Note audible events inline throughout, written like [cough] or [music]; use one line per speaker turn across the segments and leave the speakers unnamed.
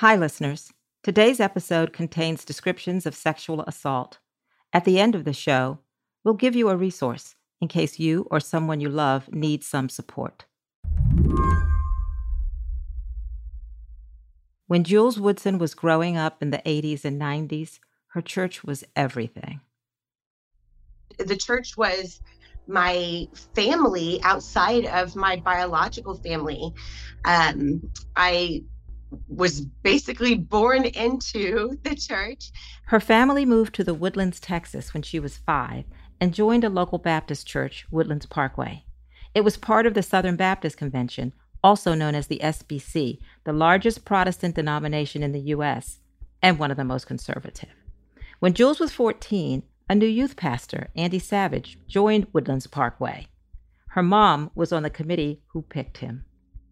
Hi, listeners. Today's episode contains descriptions of sexual assault. At the end of the show, we'll give you a resource in case you or someone you love needs some support. When Jules Woodson was growing up in the 80s and 90s, her church was everything.
The church was my family outside of my biological family. Um, I was basically born into the church.
Her family moved to the Woodlands, Texas when she was five and joined a local Baptist church, Woodlands Parkway. It was part of the Southern Baptist Convention, also known as the SBC, the largest Protestant denomination in the U.S. and one of the most conservative. When Jules was 14, a new youth pastor, Andy Savage, joined Woodlands Parkway. Her mom was on the committee who picked him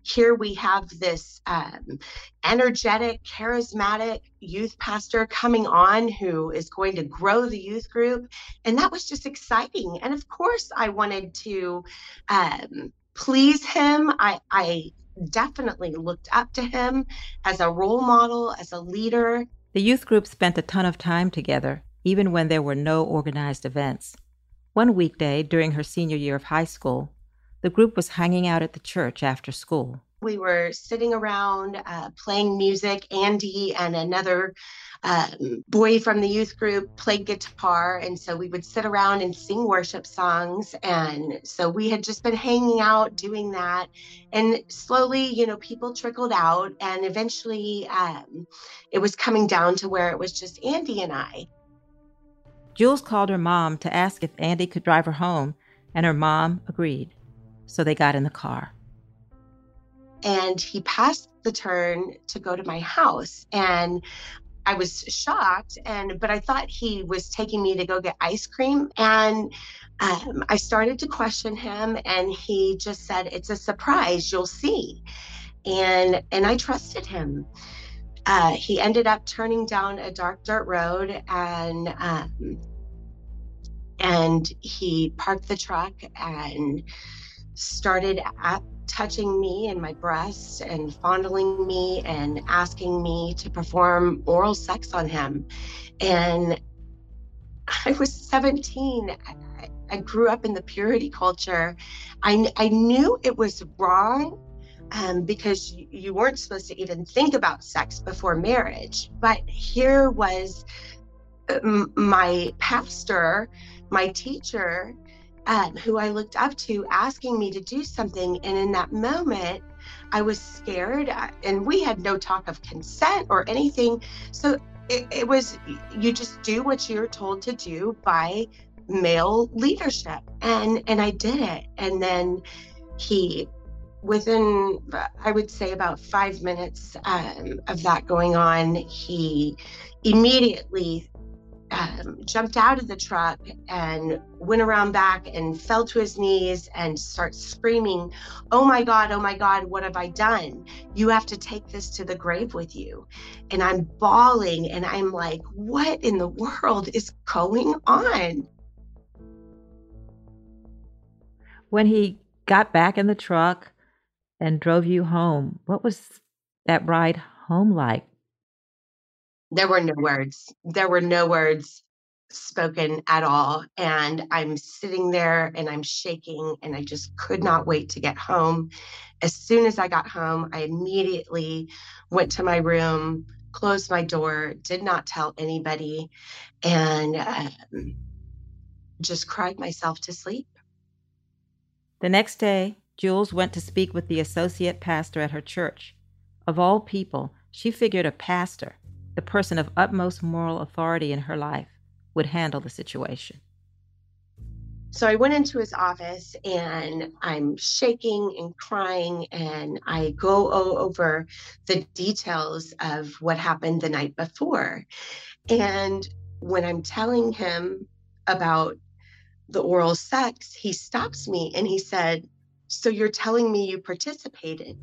here we have this um, energetic, charismatic youth pastor coming on who is going to grow the youth group. And that was just exciting. And of course, I wanted to um, please him. I, I definitely looked up to him as a role model, as a leader.
The youth group spent a ton of time together, even when there were no organized events. One weekday during her senior year of high school, the group was hanging out at the church after school.
We were sitting around uh, playing music. Andy and another um, boy from the youth group played guitar. And so we would sit around and sing worship songs. And so we had just been hanging out doing that. And slowly, you know, people trickled out. And eventually um, it was coming down to where it was just Andy and I.
Jules called her mom to ask if Andy could drive her home, and her mom agreed so they got in the car.
And he passed the turn to go to my house. And I was shocked and but I thought he was taking me to go get ice cream and um, I started to question him and he just said it's a surprise you'll see and and I trusted him uh, he ended up turning down a dark dirt road and um, and he parked the truck and started at touching me and my breasts and fondling me and asking me to perform oral sex on him. And I was 17. I, grew up in the purity culture. I, I knew it was wrong um, because you, you weren't supposed to even think about sex before marriage. But here was uh, my pastor, my teacher, um, who I looked up to asking me to do something. And in that moment, I was scared, uh, and we had no talk of consent or anything. So it, it was you just do what you're told to do by male leadership, and and I did it. And then he within i would say about five minutes um, of that going on he immediately um, jumped out of the truck and went around back and fell to his knees and starts screaming, Oh my God, oh my God, what have I done? You have to take this to the grave with you. And I'm bawling and I'm like, What in the world is going on?
When he got back in the truck and drove you home, what was that ride home like?
There were no words. There were no words spoken at all. And I'm sitting there and I'm shaking and I just could not wait to get home. As soon as I got home, I immediately went to my room, closed my door, did not tell anybody, and um, just cried myself to sleep.
The next day, Jules went to speak with the associate pastor at her church. Of all people, she figured a pastor the person of utmost moral authority in her life would handle the situation.
So I went into his office and I'm shaking and crying, and I go over the details of what happened the night before. And when I'm telling him about the oral sex, he stops me and he said, So you're telling me you participated?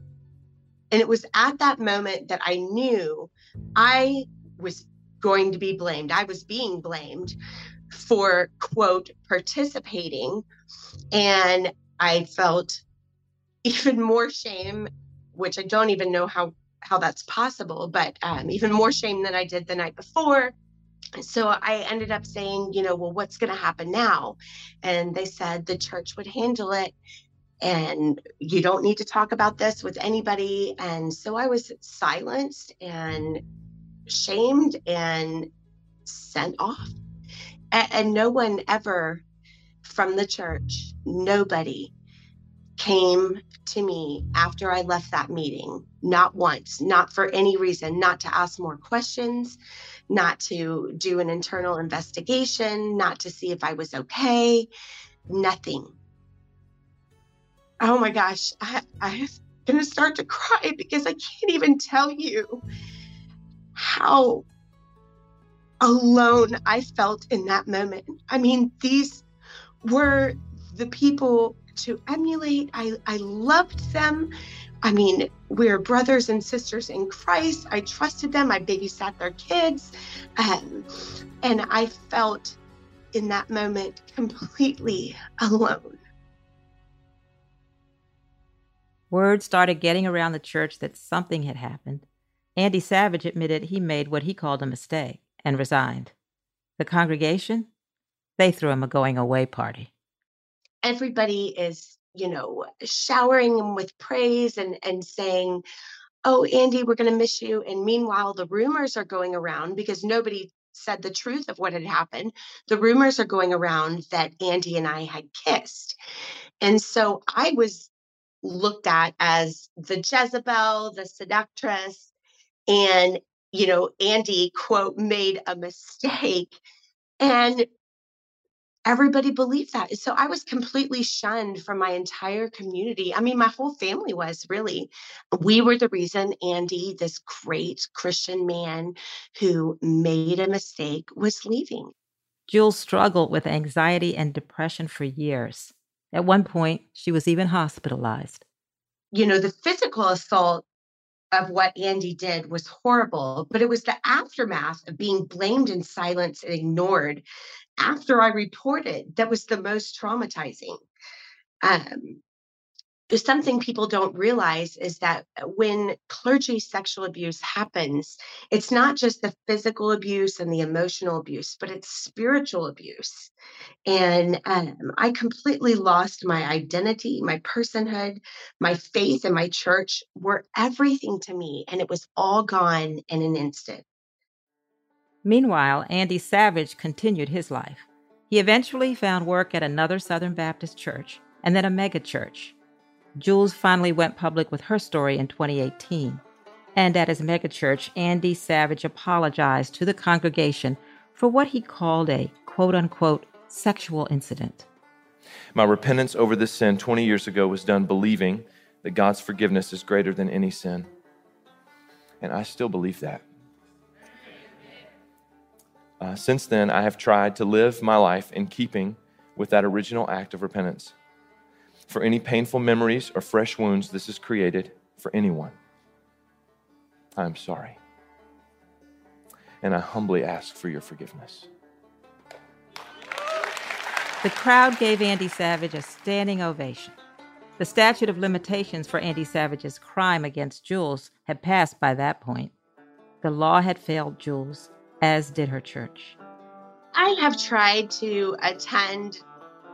And it was at that moment that I knew I was going to be blamed. I was being blamed for, quote, participating. And I felt even more shame, which I don't even know how how that's possible, but um, even more shame than I did the night before so I ended up saying, you know, well, what's going to happen now? And they said the church would handle it and you don't need to talk about this with anybody. And so I was silenced and shamed and sent off. And, and no one ever from the church, nobody came to me after I left that meeting, not once, not for any reason, not to ask more questions, not to do an internal investigation, not to see if I was okay, nothing. Oh my gosh, I, I'm going to start to cry because I can't even tell you how alone I felt in that moment. I mean, these were the people to emulate. I, I loved them. I mean, we're brothers and sisters in Christ. I trusted them. I babysat their kids. Um, and I felt in that moment completely alone.
Word started getting around the church that something had happened. Andy Savage admitted he made what he called a mistake and resigned. The congregation, they threw him a going away party
everybody is you know showering him with praise and and saying oh andy we're going to miss you and meanwhile the rumors are going around because nobody said the truth of what had happened the rumors are going around that andy and i had kissed and so i was looked at as the jezebel the seductress and you know andy quote made a mistake and everybody believed that. So I was completely shunned from my entire community. I mean, my whole family was really. We were the reason Andy, this great Christian man who made a mistake, was leaving.
Jules struggled with anxiety and depression for years. At one point, she was even hospitalized.
You know, the physical assault of what Andy did was horrible, but it was the aftermath of being blamed and silenced and ignored after I reported that was the most traumatizing. Um, something people don't realize is that when clergy sexual abuse happens, it's not just the physical abuse and the emotional abuse, but it's spiritual abuse. And um, I completely lost my identity, my personhood, my faith, and my church were everything to me. And it was all gone in an instant.
Meanwhile, Andy Savage continued his life. He eventually found work at another Southern Baptist church and then a megachurch. Jules finally went public with her story in 2018. And at his megachurch, Andy Savage apologized to the congregation for what he called a quote unquote sexual incident.
My repentance over this sin 20 years ago was done believing that God's forgiveness is greater than any sin. And I still believe that. Uh, since then, I have tried to live my life in keeping with that original act of repentance. For any painful memories or fresh wounds this has created for anyone, I am sorry. And I humbly ask for your forgiveness.
The crowd gave Andy Savage a standing ovation. The statute of limitations for Andy Savage's crime against Jules had passed by that point. The law had failed Jules, as did her church.
I have tried to attend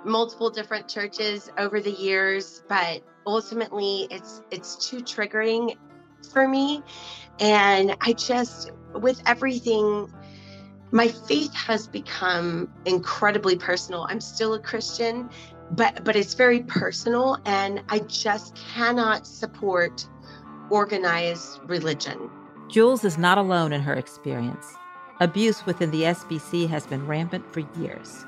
multiple different churches over the years, but ultimately it's it's too triggering for me and I just with everything my faith has become incredibly personal. I'm still a Christian, but but it's very personal and I just cannot support organized religion.
Jules is not alone in her experience. Abuse within the SBC has been rampant for years.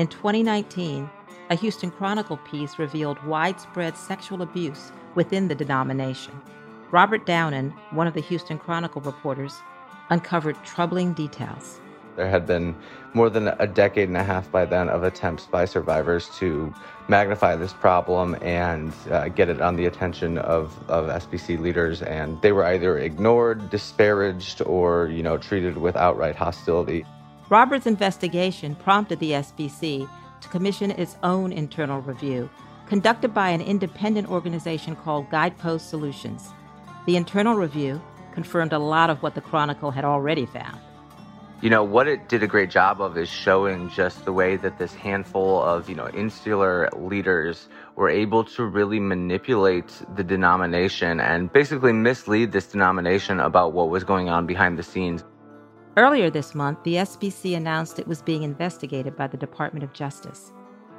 In 2019, a Houston Chronicle piece revealed widespread sexual abuse within the denomination. Robert Downen, one of the Houston Chronicle reporters, uncovered troubling details.
There had been more than a decade and a half by then of attempts by survivors to magnify this problem and uh, get it on the attention of, of SBC leaders. And they were either ignored, disparaged, or, you know, treated with outright hostility.
Robert's investigation prompted the SBC to commission its own internal review, conducted by an independent organization called Guidepost Solutions. The internal review confirmed a lot of what the Chronicle had already found.
You know, what it did a great job of is showing just the way that this handful of, you know, insular leaders were able to really manipulate the denomination and basically mislead this denomination about what was going on behind the scenes.
Earlier this month, the SBC announced it was being investigated by the Department of Justice.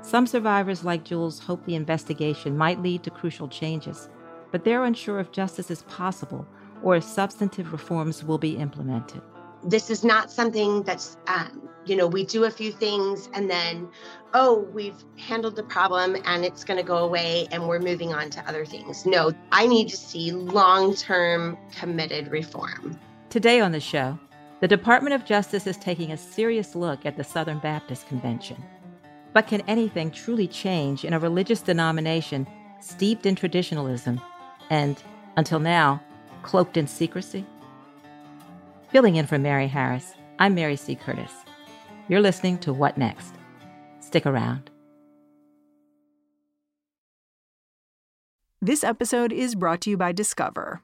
Some survivors like Jules hope the investigation might lead to crucial changes, but they're unsure if justice is possible or if substantive reforms will be implemented.
This is not something that's, um, you know, we do a few things and then, oh, we've handled the problem and it's going to go away and we're moving on to other things. No, I need to see long term committed reform.
Today on the show, the Department of Justice is taking a serious look at the Southern Baptist Convention. But can anything truly change in a religious denomination steeped in traditionalism and, until now, cloaked in secrecy? Filling in for Mary Harris, I'm Mary C. Curtis. You're listening to What Next? Stick around.
This episode is brought to you by Discover.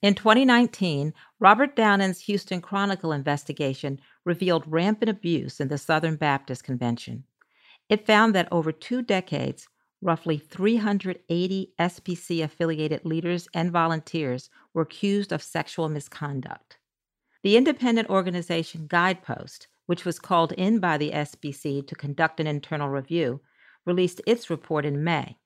In 2019, Robert Downen's Houston Chronicle investigation revealed rampant abuse in the Southern Baptist Convention. It found that over two decades, roughly 380 SBC affiliated leaders and volunteers were accused of sexual misconduct. The independent organization Guidepost, which was called in by the SBC to conduct an internal review, released its report in May.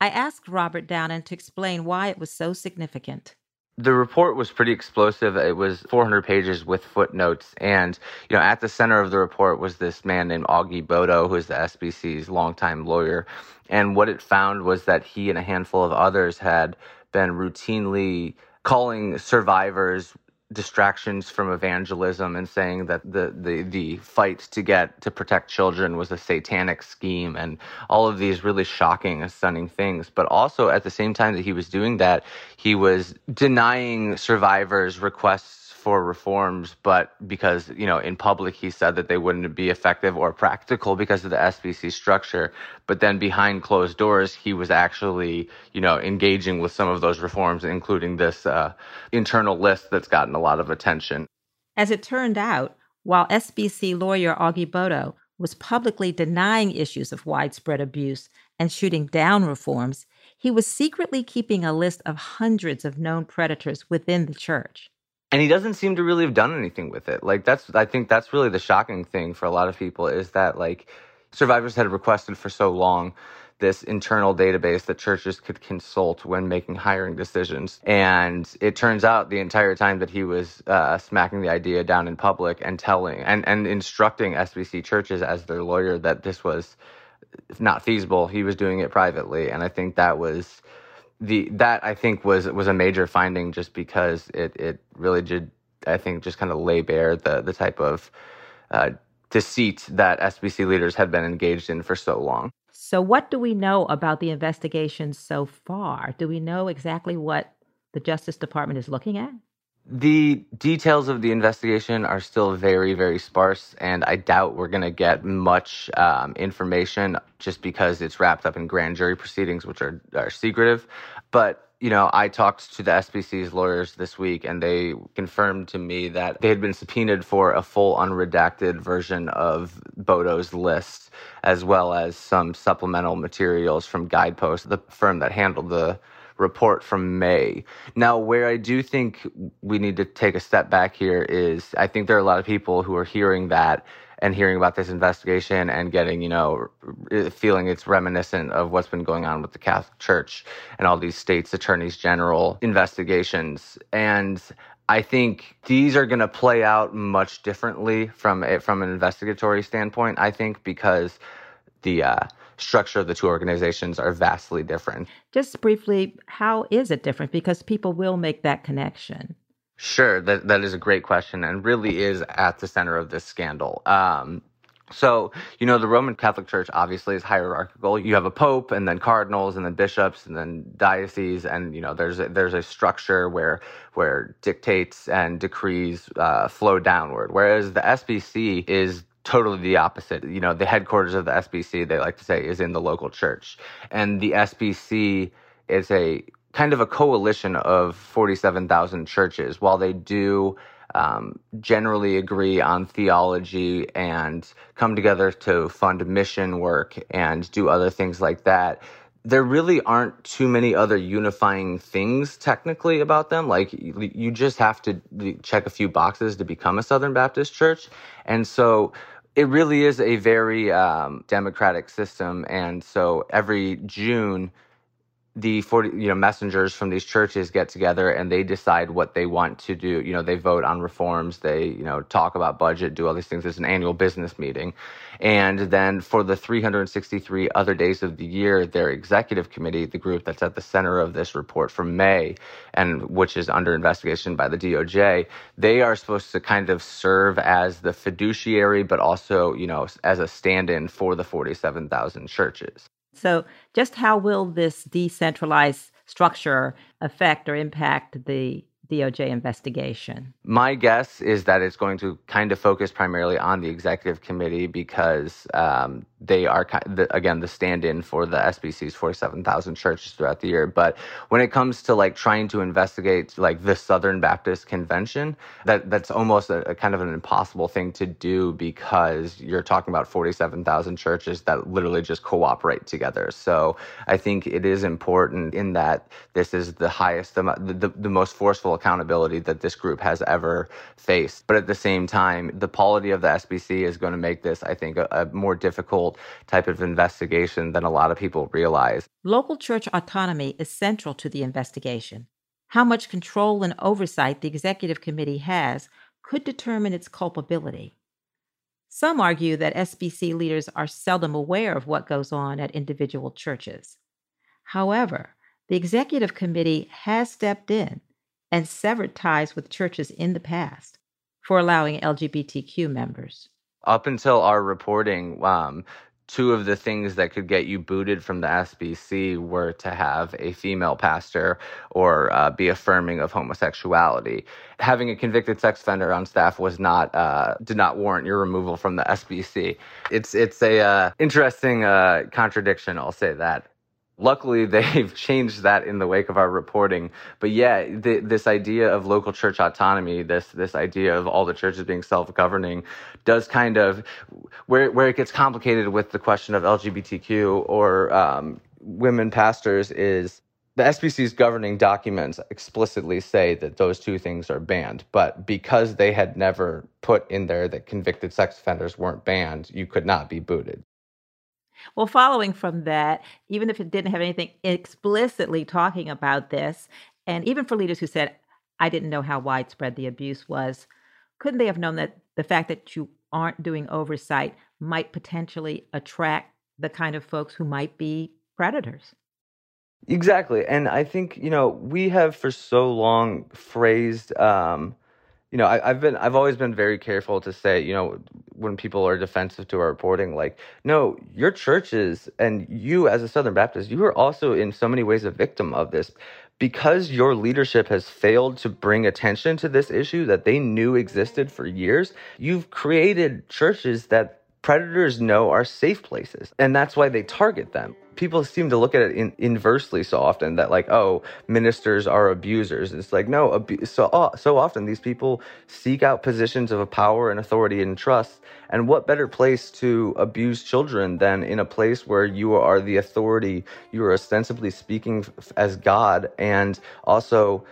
I asked Robert Downen to explain why it was so significant.
The report was pretty explosive. It was 400 pages with footnotes. And, you know, at the center of the report was this man named Augie Boto, who is the SBC's longtime lawyer. And what it found was that he and a handful of others had been routinely calling survivors distractions from evangelism and saying that the, the, the fight to get to protect children was a satanic scheme and all of these really shocking stunning things. But also at the same time that he was doing that, he was denying survivors requests for reforms, but because, you know, in public he said that they wouldn't be effective or practical because of the SBC structure. But then behind closed doors, he was actually, you know, engaging with some of those reforms, including this uh, internal list that's gotten a lot of attention.
As it turned out, while SBC lawyer Augie Boto was publicly denying issues of widespread abuse and shooting down reforms, he was secretly keeping a list of hundreds of known predators within the church
and he doesn't seem to really have done anything with it like that's i think that's really the shocking thing for a lot of people is that like survivors had requested for so long this internal database that churches could consult when making hiring decisions. And it turns out the entire time that he was uh, smacking the idea down in public and telling and, and instructing SBC churches as their lawyer that this was not feasible, he was doing it privately. And I think that was the that I think was was a major finding just because it it really did I think just kind of lay bare the the type of uh, deceit that SBC leaders had been engaged in for so long.
So, what do we know about the investigation so far? Do we know exactly what the Justice Department is looking at?
The details of the investigation are still very, very sparse, and I doubt we're going to get much um, information just because it's wrapped up in grand jury proceedings, which are, are secretive. But you know, I talked to the SBC's lawyers this week, and they confirmed to me that they had been subpoenaed for a full unredacted version of Boto's list, as well as some supplemental materials from Guidepost, the firm that handled the report from May. Now, where I do think we need to take a step back here is I think there are a lot of people who are hearing that and hearing about this investigation and getting, you know, feeling it's reminiscent of what's been going on with the Catholic Church and all these states' attorneys general investigations. And I think these are going to play out much differently from a, from an investigatory standpoint. I think because the uh, structure of the two organizations are vastly different.
Just briefly, how is it different? Because people will make that connection.
Sure, that that is a great question, and really is at the center of this scandal. Um, so, you know, the Roman Catholic Church obviously is hierarchical. You have a pope and then cardinals and then bishops and then dioceses and you know, there's a, there's a structure where where dictates and decrees uh, flow downward. Whereas the SBC is totally the opposite. You know, the headquarters of the SBC, they like to say, is in the local church. And the SBC is a kind of a coalition of 47,000 churches. While they do um, generally agree on theology and come together to fund mission work and do other things like that, there really aren't too many other unifying things technically about them. Like you just have to check a few boxes to become a Southern Baptist church. And so it really is a very um, democratic system. And so every June, the 40 you know messengers from these churches get together and they decide what they want to do. You know they vote on reforms they you know talk about budget do all these things. It's an annual business meeting. And then for the 363 other days of the year their executive committee the group that's at the center of this report from may and which is under investigation by the doj they are supposed to kind of serve as the fiduciary but also you know as a stand-in for the 47000 churches
so, just how will this decentralized structure affect or impact the DOJ investigation?
My guess is that it's going to kind of focus primarily on the executive committee because um, they are, again, the stand in for the SBC's 47,000 churches throughout the year. But when it comes to like trying to investigate like the Southern Baptist Convention, that, that's almost a, a kind of an impossible thing to do because you're talking about 47,000 churches that literally just cooperate together. So I think it is important in that this is the highest, the, the, the most forceful accountability that this group has ever faced. But at the same time, the polity of the SBC is going to make this, I think, a, a more difficult type of investigation than a lot of people realize.
Local church autonomy is central to the investigation. How much control and oversight the executive committee has could determine its culpability. Some argue that SBC leaders are seldom aware of what goes on at individual churches. However, the executive committee has stepped in and severed ties with churches in the past for allowing LGBTQ members.
Up until our reporting, um, two of the things that could get you booted from the SBC were to have a female pastor or uh, be affirming of homosexuality. Having a convicted sex offender on staff was not uh, did not warrant your removal from the SBC. It's it's a uh, interesting uh, contradiction. I'll say that. Luckily, [laughs] they've changed that in the wake of our reporting. But yeah, this idea of local church autonomy, this this idea of all the churches being self governing, does kind of where where it gets complicated with the question of LGBTQ or um, women pastors is the SBC's governing documents explicitly say that those two things are banned, but because they had never put in there that convicted sex offenders weren't banned, you could not be booted.
Well, following from that, even if it didn't have anything explicitly talking about this, and even for leaders who said, I didn't know how widespread the abuse was, couldn't they have known that the fact that you aren't doing oversight might potentially attract the kind of folks who might be predators?
Exactly. And I think, you know, we have for so long phrased um, you know, I, have been, I've always been very careful to say, you know, when people are defensive to our reporting, like, no, your churches and you as a Southern Baptist, you are also in so many ways a victim of this because your leadership has failed to bring attention to this issue that they knew existed for years. You've created churches that predators know are safe places. And that's why they target them. People seem to look at it in, inversely so often that like, oh, ministers are abusers. It's like, no, so, oh, so often these people seek out positions of power and authority and trust. And what better place to abuse children than in a place where you are the authority, you are ostensibly speaking as God and also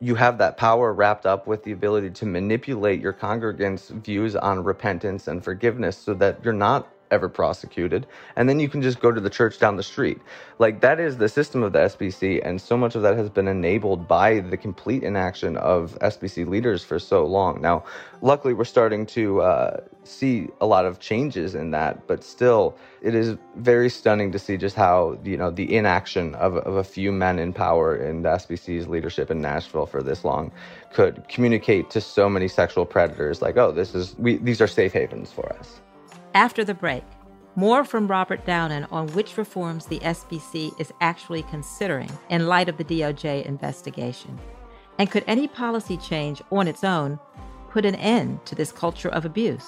you have that power wrapped up with the ability to manipulate your congregants' views on repentance and forgiveness so that you're not ever prosecuted and then you can just go to the church down the street. Like that is the system of the SBC and so much of that has been enabled by the complete inaction of SBC leaders for so long. Now luckily we're starting to uh, see a lot of changes in that but still it is very stunning to see just how you know the inaction of, of a few men in power in the SBC's leadership in Nashville for this long could communicate to so many sexual predators like oh this is we these are safe havens for us
after the break, more from Robert Downen on which reforms the SBC is actually considering in light of the DOJ investigation. And could any policy change on its own put an end to this culture of abuse?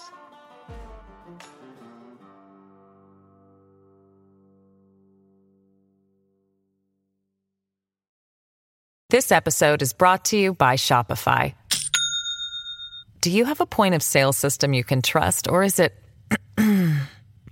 This episode is brought to you by Shopify. Do you have a point of sale system you can trust, or is it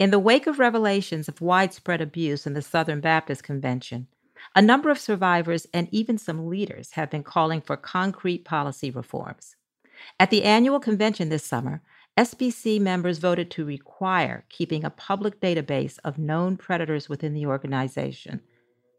In the wake of revelations of widespread abuse in the Southern Baptist Convention, a number of survivors and even some leaders have been calling for concrete policy reforms. At the annual convention this summer, SBC members voted to require keeping a public database of known predators within the organization,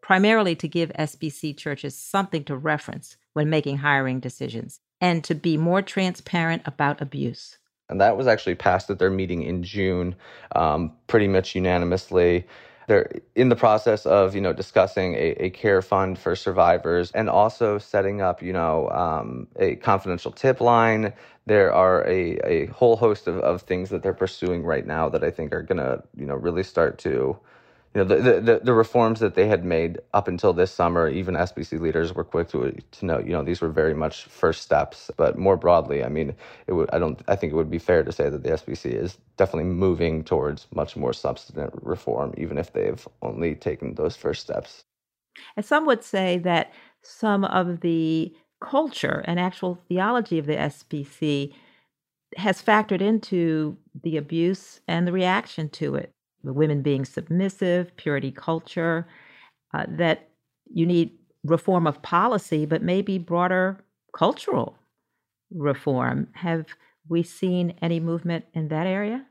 primarily to give SBC churches something to reference when making hiring decisions and to be more transparent about abuse
and that was actually passed at their meeting in June, um, pretty much unanimously. They're in the process of, you know, discussing a, a care fund for survivors and also setting up, you know, um, a confidential tip line. There are a, a whole host of, of things that they're pursuing right now that I think are going to, you know, really start to you know the, the the reforms that they had made up until this summer even SBC leaders were quick to to note you know these were very much first steps. But more broadly I mean it would I don't I think it would be fair to say that the SBC is definitely moving towards much more substantive reform even if they've only taken those first steps.
And some would say that some of the culture and actual theology of the SBC has factored into the abuse and the reaction to it women being submissive, purity culture, uh, that you need reform of policy, but maybe broader cultural reform. Have we seen any movement in that area?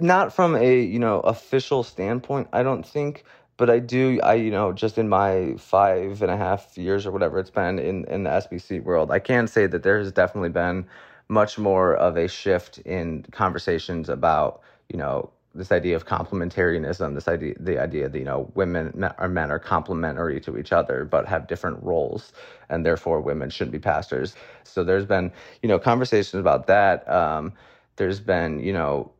Not from a you know official standpoint, I don't think. But I do, I you know, just in my five and a half years or whatever it's been in in the SBC world, I can say that there has definitely been much more of a shift in conversations about you know this idea of complementarianism, this idea, the idea that you know women or men are complementary to each other but have different roles, and therefore women shouldn't be pastors. So there's been you know conversations about that. Um, there's been you know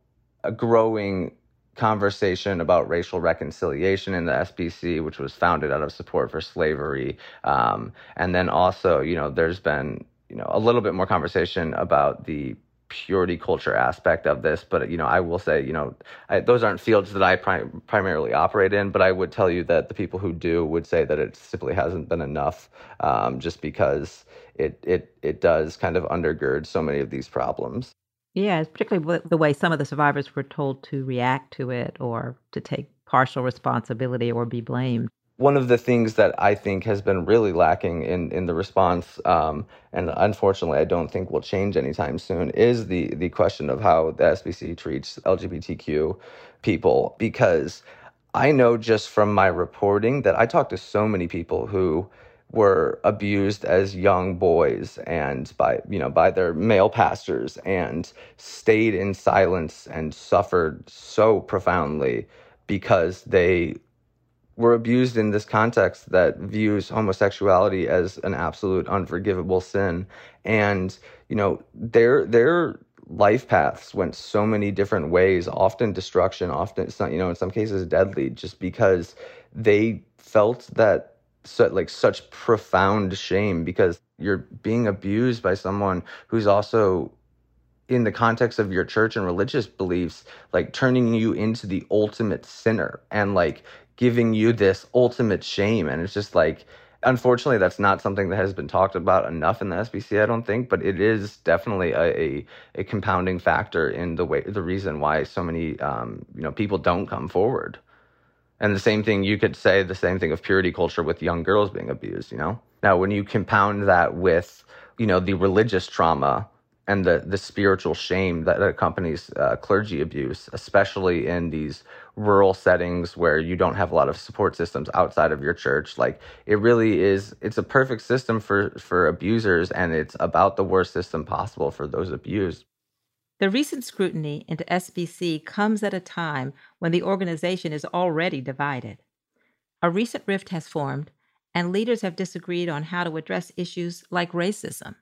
a growing conversation about racial reconciliation in the SBC, which was founded out of support for slavery, um, and then also you know there's been you know a little bit more conversation about the purity culture aspect of this but you know i will say you know I, those aren't fields that i prim- primarily operate in but i would tell you that the people who do would say that it simply hasn't been enough um, just because it it it does kind of undergird so many of these problems.
Yeah particularly the way some of the survivors were told to react to it or to take partial responsibility or be blamed
one of the things that I think has been really lacking in, in the response, um, and unfortunately I don't think will change anytime soon, is the the question of how the SBC treats LGBTQ people. Because I know just from my reporting that I talked to so many people who were abused as young boys and by you know by their male pastors and stayed in silence and suffered so profoundly because they were abused in this context that views homosexuality as an absolute unforgivable sin. And you know their their life paths went so many different ways often destruction often you know in some cases deadly just because they felt that so, like such profound shame because you're being abused by someone who's also in the context of your church and religious beliefs like turning you into the ultimate sinner. And like giving you this ultimate shame. And it's just like, unfortunately, that's not something that has been talked about enough in the SBC, I don't think, but it is definitely a, a, a compounding factor in the way, the reason why so many, um, you know, people don't come forward. And the same thing, you could say the same thing of purity culture with young girls being abused, you know? Now, when you compound that with, you know, the religious trauma and the, the spiritual shame that accompanies uh, clergy abuse, especially in these rural settings where you don't have a lot of support systems outside of your church. Like it really is, it's a perfect system for, for abusers, and it's about the worst system possible for those abused.
The recent scrutiny into SBC comes at a time when the organization is already divided. A recent rift has formed, and leaders have disagreed on how to address issues like racism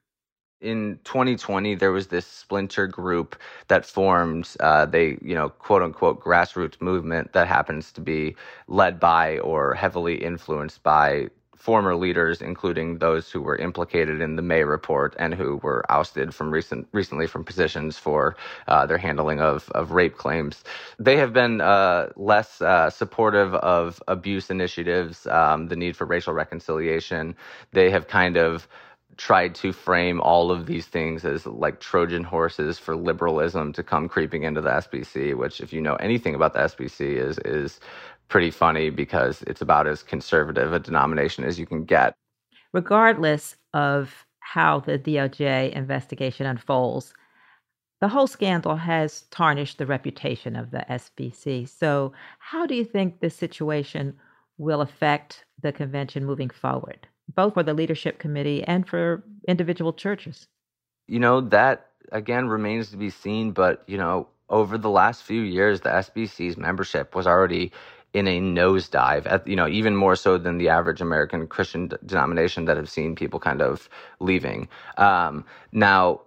in 2020 there was this splinter group that formed uh, they you know quote unquote grassroots movement that happens to be led by or heavily influenced by former leaders including those who were implicated in the may report and who were ousted from recent recently from positions for uh, their handling of, of rape claims. They have been uh, less uh, supportive of abuse initiatives um, the need for racial reconciliation. They have kind of tried to frame all of these things as like Trojan horses for liberalism to come creeping into the SBC, which, if you know anything about the SBC, is is pretty funny because it's about as conservative a denomination as you can get.
Regardless of how the DOJ investigation unfolds, the whole scandal has tarnished the reputation of the SBC. So, how do you think this situation will affect the convention moving forward? Both for the leadership committee and for individual churches?
You know, that again remains to be seen, but, you know, over the last few years, the SBC's membership was already in a nosedive at you know even more so than the average American Christian denomination that have seen people kind of leaving. Um, now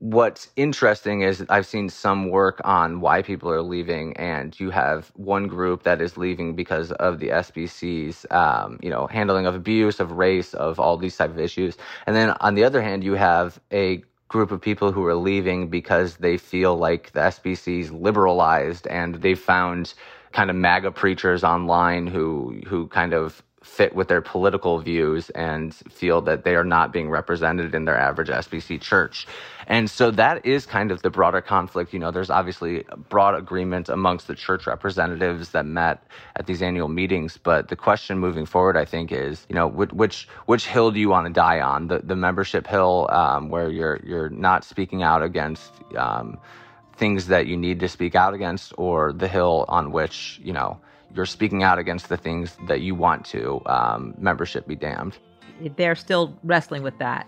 what's interesting is I've seen some work on why people are leaving, and you have one group that is leaving because of the SBC's, um, you know, handling of abuse, of race, of all these type of issues, and then on the other hand, you have a group of people who are leaving because they feel like the SBC's liberalized and they found kind of MAGA preachers online who who kind of fit with their political views and feel that they are not being represented in their average SBC church. And so that is kind of the broader conflict. You know, there's obviously broad agreement amongst the church representatives that met at these annual meetings. But the question moving forward, I think, is you know which which hill do you want to die on? The the membership hill, um, where you're you're not speaking out against. Um, things that you need to speak out against or the hill on which you know you're speaking out against the things that you want to, um, membership be damned.
They're still wrestling with that.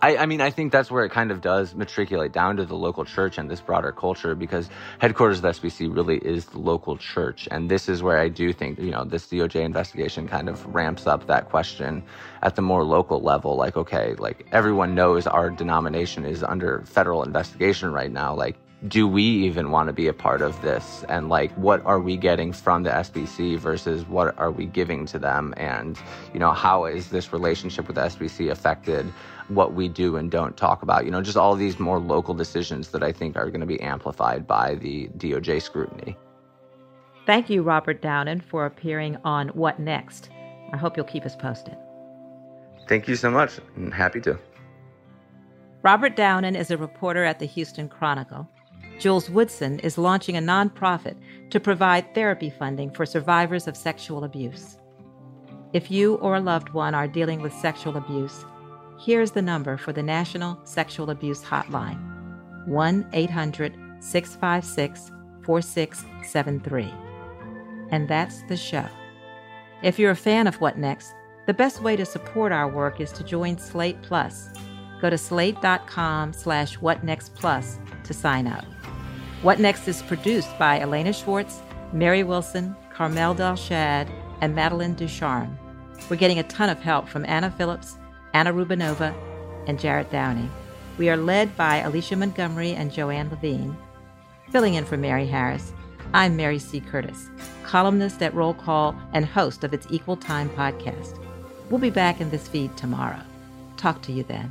I, I, mean, I think that's where it kind of does matriculate down to the local church and this broader culture because headquarters of the SBC really is the local church. And this is where I do think, you know, this DOJ investigation kind of ramps up that question at the more local level. Like, okay, like everyone knows our denomination is under federal investigation right now. Like, do we even want to be a part of this? And like, what are we getting from the SBC versus what are we giving to them? And, you know, how is this relationship with the SBC affected what we do and don't talk about? You know, just all these more local decisions that I think are going to be amplified by the DOJ scrutiny.
Thank you, Robert Downen, for appearing on What Next. I hope you'll keep us posted.
Thank you so much. I'm happy to.
Robert Downen is a reporter at the Houston Chronicle. Jules Woodson is launching a nonprofit to provide therapy funding for survivors of sexual abuse. If you or a loved one are dealing with sexual abuse, here's the number for the National Sexual Abuse Hotline 1 800 656 4673. And that's the show. If you're a fan of What Next, the best way to support our work is to join Slate Plus. Go to slate.com slash whatnextplus to sign up. What Next is produced by Elena Schwartz, Mary Wilson, Carmel Delshad, and Madeline Ducharme. We're getting a ton of help from Anna Phillips, Anna Rubinova, and Jarrett Downey. We are led by Alicia Montgomery and Joanne Levine. Filling in for Mary Harris, I'm Mary C. Curtis, columnist at Roll Call and host of its Equal Time podcast. We'll be back in this feed tomorrow. Talk to you then.